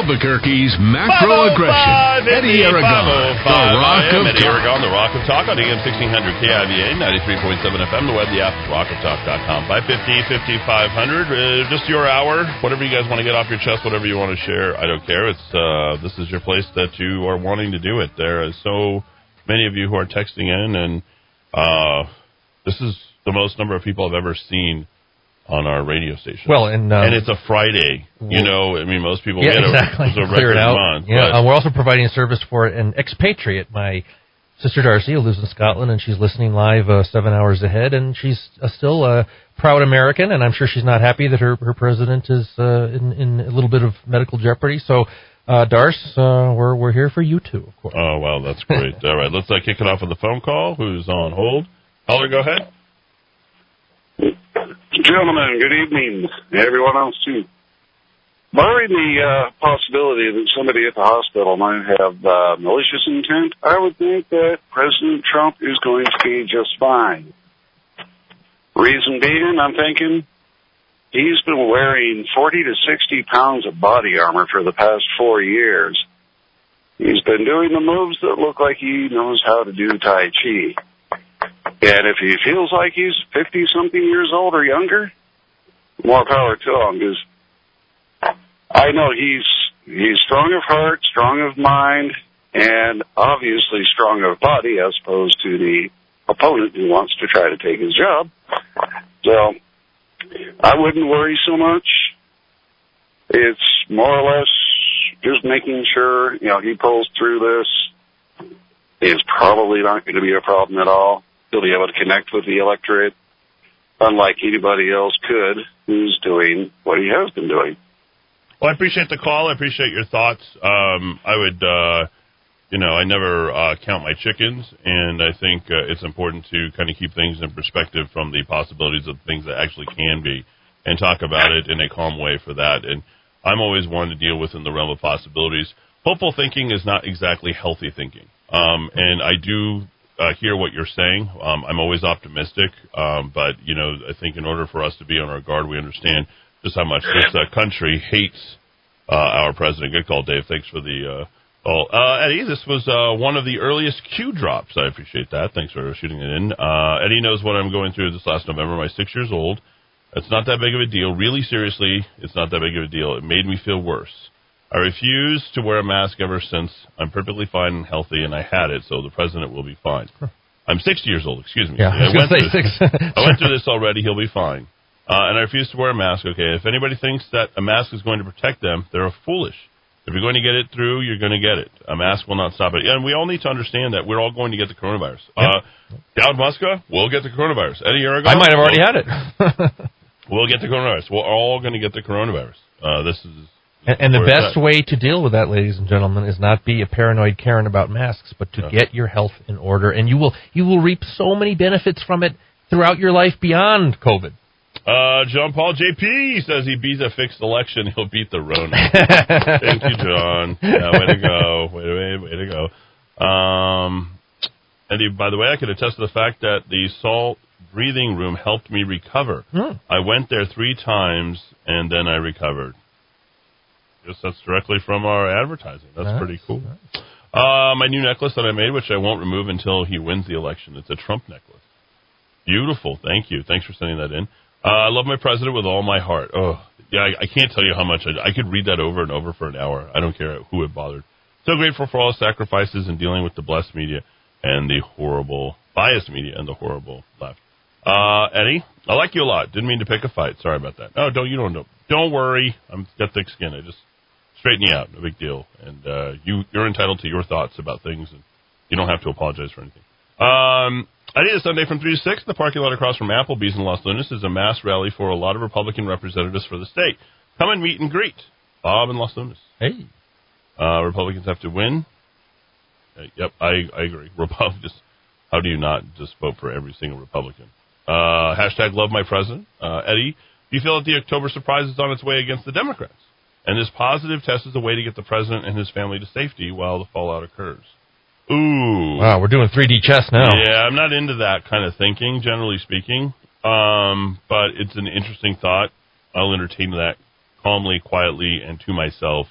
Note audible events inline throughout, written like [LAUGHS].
Albuquerque's macro aggression. Eddy Aragon, the Rock of Eddy Aragon, the Rock of Talk on AM 1600 KIVA, 93.7 FM, the web, the app, rockoftalk.com, 550 5500. Uh, just your hour, whatever you guys want to get off your chest, whatever you want to share, I don't care. It's uh, This is your place that you are wanting to do it. There are so many of you who are texting in, and uh, this is the most number of people I've ever seen on our radio station. Well, and, um, and it's a Friday. You know, I mean, most people yeah, get exactly. a, a Clear record it out. month. yeah, uh, we're also providing a service for an expatriate. My sister Darcy, who lives in Scotland, and she's listening live uh, seven hours ahead, and she's uh, still a proud American, and I'm sure she's not happy that her her president is uh, in in a little bit of medical jeopardy. So, uh, Darce, uh, we're we're here for you too, of course. Oh, wow, that's great. All right, let's uh, kick it off with a phone call. Who's on hold? Caller, go ahead. Gentlemen, good evening. Everyone else, too. Barring the uh, possibility that somebody at the hospital might have uh, malicious intent, I would think that President Trump is going to be just fine. Reason being, I'm thinking he's been wearing 40 to 60 pounds of body armor for the past four years. He's been doing the moves that look like he knows how to do Tai Chi. And if he feels like he's 50 something years old or younger, more power to him because I know he's, he's strong of heart, strong of mind, and obviously strong of body as opposed to the opponent who wants to try to take his job. So I wouldn't worry so much. It's more or less just making sure, you know, he pulls through this. It's probably not going to be a problem at all. He'll be able to connect with the electorate, unlike anybody else could who's doing what he has been doing. Well, I appreciate the call. I appreciate your thoughts. Um, I would, uh, you know, I never uh, count my chickens, and I think uh, it's important to kind of keep things in perspective from the possibilities of things that actually can be, and talk about it in a calm way for that. And I'm always one to deal within the realm of possibilities. Hopeful thinking is not exactly healthy thinking, um, and I do uh, hear what you're saying. Um, I'm always optimistic, um, but you know, I think in order for us to be on our guard, we understand just how much this uh, country hates uh, our president. Good call, Dave. Thanks for the uh, call. Uh, Eddy, this was uh, one of the earliest Q drops. I appreciate that. Thanks for shooting it in. Uh, Eddy knows what I'm going through this last November. My six years old. It's not that big of a deal. Really, seriously, it's not that big of a deal. It made me feel worse. I refuse to wear a mask ever since. I'm perfectly fine and healthy, and I had it, so the president will be fine. I'm 60 years old. Excuse me. Yeah, I was gonna went say through, six. [LAUGHS] I went through this already. He'll be fine. Uh, and I refuse to wear a mask. Okay, if anybody thinks that a mask is going to protect them, they're foolish. If you're going to get it through, you're going to get it. A mask will not stop it. And we all need to understand that we're all going to get the coronavirus. Uh, Dowd Muska will get the coronavirus. Eddy Aragon. I might have already will- had it. [LAUGHS] We'll get the coronavirus. We're all going to get the coronavirus. Uh, this is. And, and the best at. way to deal with that, ladies and gentlemen, is not be a paranoid Karen about masks, but to get your health in order, and you will you will reap so many benefits from it throughout your life beyond COVID. Uh, John Paul JP says he beats a fixed election. He'll beat the Rona. [LAUGHS] Thank you, John. Yeah, way to go. Way to, way, way to go. Um, and he, by the way, I can attest to the fact that the salt breathing room helped me recover. Hmm. I went there three times and then I recovered. Yes, that's directly from our advertising. That's Nice, pretty cool. Uh, my new necklace that I made, which I won't remove until he wins the election. It's a Trump necklace. Beautiful. Thank you. Thanks for sending that in. Uh, I love my president with all my heart. Oh, yeah, I, I can't tell you how much I, I could read that over and over for an hour. I don't care who it bothered. So grateful for all his sacrifices in dealing with the blessed media and the horrible, biased media and the horrible left. Uh, Eddy, I like you a lot. Didn't mean to pick a fight. Sorry about that. No, don't, you don't know. Don't worry. I'm got thick skin. I just straighten you out. No big deal. And, uh, you, you're entitled to your thoughts about things and you don't have to apologize for anything. Um, I did a Sunday from 3 to 6 the parking lot across from Applebee's in Los Lunas is a mass rally for a lot of Republican representatives for the state. Come and meet and greet. Bob in Los Lunas. Hey, Uh, Republicans have to win. Uh, yep, I, I agree. [LAUGHS] Republicans, how do you not just vote for every single Republican? Uh, hashtag love my president. Uh, Eddy, do you feel that the October surprise is on its way against the Democrats? And this positive test is a way to get the president and his family to safety while the fallout occurs. Ooh. wow, we're doing 3D chess now. Yeah, I'm not into that kind of thinking, generally speaking. Um, but it's an interesting thought. I'll entertain that calmly, quietly, and to myself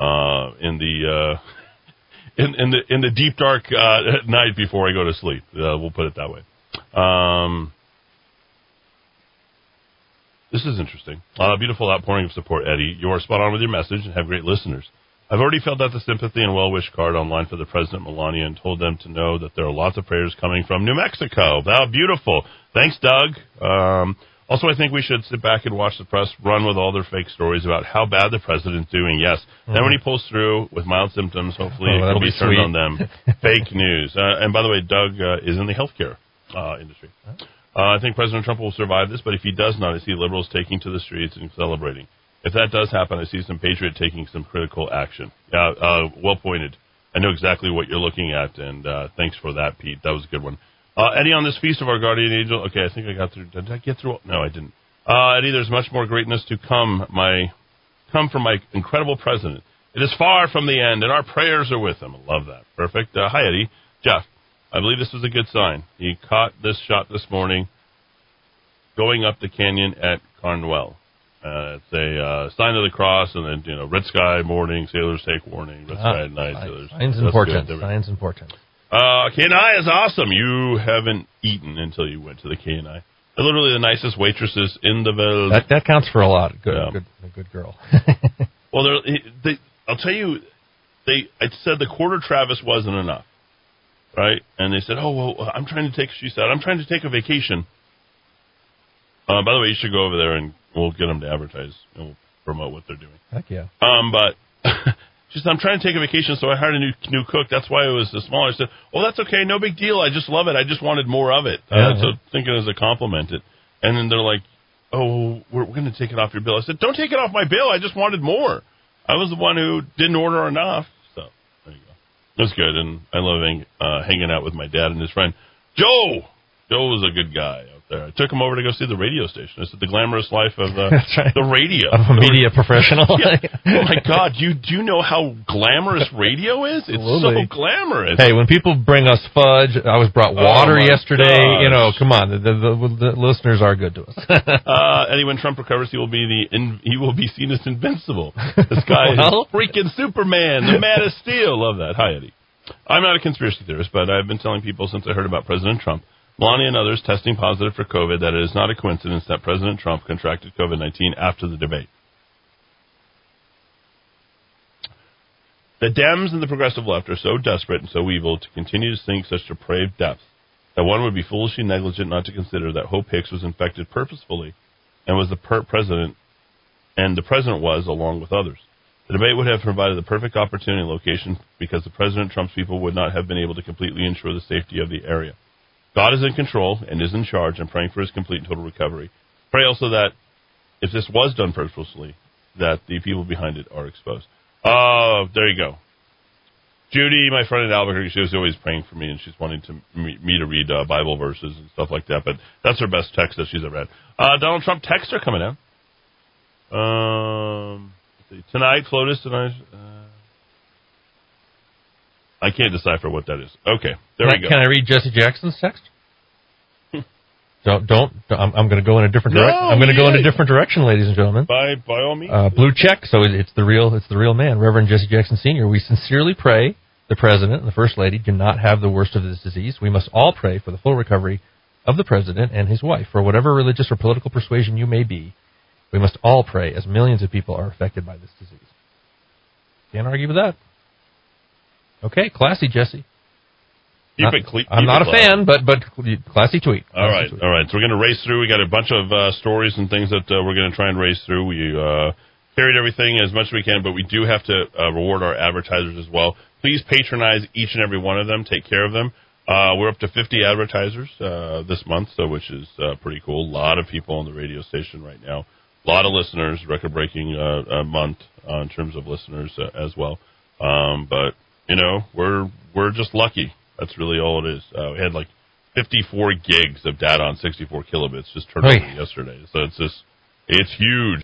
uh, in the uh, [LAUGHS] in, in the in the deep dark uh, [LAUGHS] night before I go to sleep. Uh, we'll put it that way. Um, this is interesting. Uh, beautiful outpouring of support, Eddy. You are spot on with your message and have great listeners. I've already filled out the sympathy and well wish card online for the President Melania and told them to know that there are lots of prayers coming from New Mexico. Wow, beautiful. Thanks, Doug. Um, also, I think we should sit back and watch the press run with all their fake stories about how bad the president's doing. Yes. Mm-hmm. Then when he pulls through with mild symptoms, hopefully oh, it can be, be turned on them. [LAUGHS] fake news. Uh, and by the way, Doug uh, is in the healthcare uh, industry. Uh, I think President Trump will survive this, but if he does not, I see liberals taking to the streets and celebrating. If that does happen, I see some patriot taking some critical action. Yeah, uh, well pointed. I know exactly what you're looking at, and uh, thanks for that, Pete. That was a good one. Uh, Eddy, on this feast of our guardian angel. Okay, I think I got through. Did I get through? No, I didn't. Uh, Eddy, there's much more greatness to come. My come from my incredible president. It is far from the end, and our prayers are with him. I love that. Perfect. Uh, hi, Eddy. Jeff, I believe this was a good sign. He caught this shot this morning going up the canyon at Carnwell. Uh, it's a uh, sign of the cross, and then you know, red sky morning, sailors take warning. Red sky at night, sailors. Signs important. Signs important. Uh, KNI is awesome. You haven't eaten until you went to the. They're literally the nicest waitresses in the world. That that counts for a lot. Good, yeah. good, a good girl. well, they're, they, I'll tell you, they. I said the quarter Travis wasn't enough, right? And they said, "Oh well, I'm trying to take." She said, "I'm trying to take a vacation." Uh, by the way, you should go over there and we'll get them to advertise and we'll promote what they're doing. Heck yeah. Um, but [LAUGHS] she said, I'm trying to take a vacation, so I hired a new new cook. That's why it was the smaller. I said, Oh, that's okay, no big deal. I just love it. I just wanted more of it. Uh, yeah, uh, so thinking as a compliment it. And then they're like, Oh, we're, we're going to take it off your bill. I said, Don't take it off my bill. I just wanted more. I was the one who didn't order enough. Was good, and I love hang, uh, hanging out with my dad and his friend Joe. Joe was a good guy there. I took him over to go see the radio station. I said the glamorous life of uh, [LAUGHS] right. the radio of a media [LAUGHS] professional. yeah. Oh my God, you do you know how glamorous radio is? It's Absolutely. so glamorous. Hey, when people bring us fudge, I was brought water oh yesterday. Gosh. You know, come on, the, the, the, the, listeners are good to us. [LAUGHS] uh, and when Trump recovers, he will be the in, he will be seen as invincible. This guy well, is freaking Superman, the man of steel. Love that. Hi, Eddy. I'm not a conspiracy theorist, but I've been telling people since I heard about President Trump Melania and others testing positive for COVID that it is not a coincidence that President Trump contracted COVID 19 after the debate. The Dems and the progressive left are so desperate and so evil to continue to sink such depraved depths that one would be foolishly negligent not to consider that Hope Hicks was infected purposefully and was the per- president, and the president was along with others. The debate would have provided the perfect opportunity and location because the President Trump's people would not have been able to completely ensure the safety of the area. God is in control and is in charge. I'm praying for his complete and total recovery. Pray also that if this was done purposely, that the people behind it are exposed. Oh, there you go. Judy, my friend in Albuquerque, she was always praying for me, and she's wanting to me, me to read uh, Bible verses and stuff like that. But that's her best text that she's ever read. Uh, Donald Trump texts are coming out. Um, tonight, FLOTUS tonight. I can't decipher what that is. Okay, there can we go. Can I read Jesse Jackson's text? [LAUGHS] don't don't. I'm, I'm going to go in a different direction. No, I'm going to go in a different direction, ladies and gentlemen. By by all means. Uh, blue check. So it's the real it's the real man, Reverend Jesse Jackson Sr. We sincerely pray the president and the first lady do not have the worst of this disease. We must all pray for the full recovery of the president and his wife, for whatever religious or political persuasion you may be. We must all pray as millions of people are affected by this disease. Can't argue with that. Okay, classy, Jesse. Keep not, it cle- I'm not a classy. fan, but but classy tweet. Classy all right, tweet. all right. So we're going to race through. We got a bunch of uh, stories and things that uh, we're going to try and race through. We uh, carried everything as much as we can, but we do have to uh, reward our advertisers as well. Please patronize each and every one of them. Take care of them. Uh, we're up to 50 advertisers uh, this month, so which is uh, pretty cool. A lot of people on the radio station right now. A lot of listeners, record-breaking uh, month uh, in terms of listeners uh, as well. Um, but you know, we're we're just lucky. That's really all it is. Uh, we had like 54 gigs of data on 64 kilobits just turned over yesterday, so it's just it's huge.